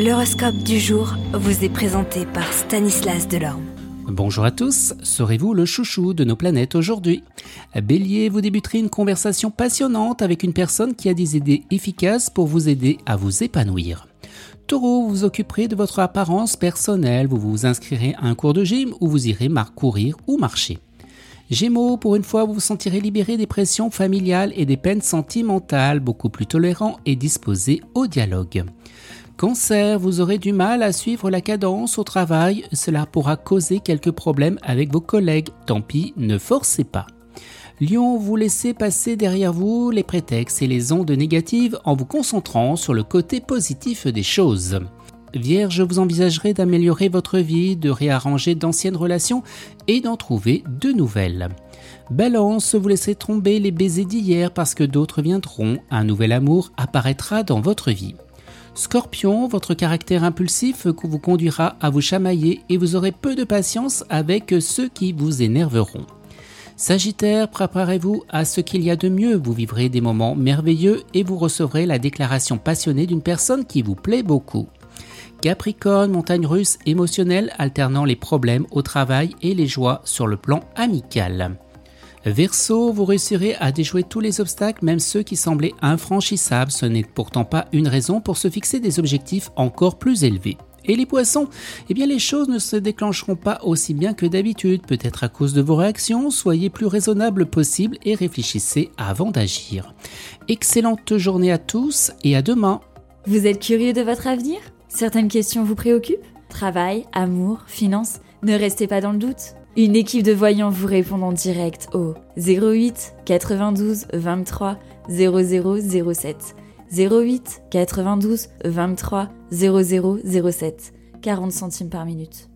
L'horoscope du jour vous est présenté par Stanislas Delorme. Bonjour à tous, serez-vous le chouchou de nos planètes aujourd'hui? Bélier, vous débuterez une conversation passionnante avec une personne qui a des idées efficaces pour vous aider à vous épanouir. Taureau, vous vous occuperez de votre apparence personnelle, vous vous inscrirez à un cours de gym ou vous irez courir ou marcher. Gémeaux, pour une fois, vous vous sentirez libéré des pressions familiales et des peines sentimentales, beaucoup plus tolérant et disposé au dialogue. Cancer, vous aurez du mal à suivre la cadence au travail, cela pourra causer quelques problèmes avec vos collègues, tant pis, ne forcez pas. Lion, vous laissez passer derrière vous les prétextes et les ondes négatives en vous concentrant sur le côté positif des choses. Vierge, vous envisagerez d'améliorer votre vie, de réarranger d'anciennes relations et d'en trouver de nouvelles. Balance, vous laissez tomber les baisers d'hier parce que d'autres viendront, un nouvel amour apparaîtra dans votre vie. Scorpion, votre caractère impulsif vous conduira à vous chamailler et vous aurez peu de patience avec ceux qui vous énerveront. Sagittaire, préparez-vous à ce qu'il y a de mieux, vous vivrez des moments merveilleux et vous recevrez la déclaration passionnée d'une personne qui vous plaît beaucoup. Capricorne, montagne russe émotionnelle alternant les problèmes au travail et les joies sur le plan amical. Verseau, vous réussirez à déjouer tous les obstacles, même ceux qui semblaient infranchissables. Ce n'est pourtant pas une raison pour se fixer des objectifs encore plus élevés. Et les poissons? Eh bien les choses ne se déclencheront pas aussi bien que d'habitude, peut-être à cause de vos réactions, soyez plus raisonnable possible et réfléchissez avant d'agir. Excellente journée à tous et à demain. Vous êtes curieux de votre avenir? Certaines questions vous préoccupent? Travail, amour, finances Ne restez pas dans le doute. Une équipe de voyants vous répond en direct au 08 92 23 0007. 08 92 23 0007. 40 centimes par minute.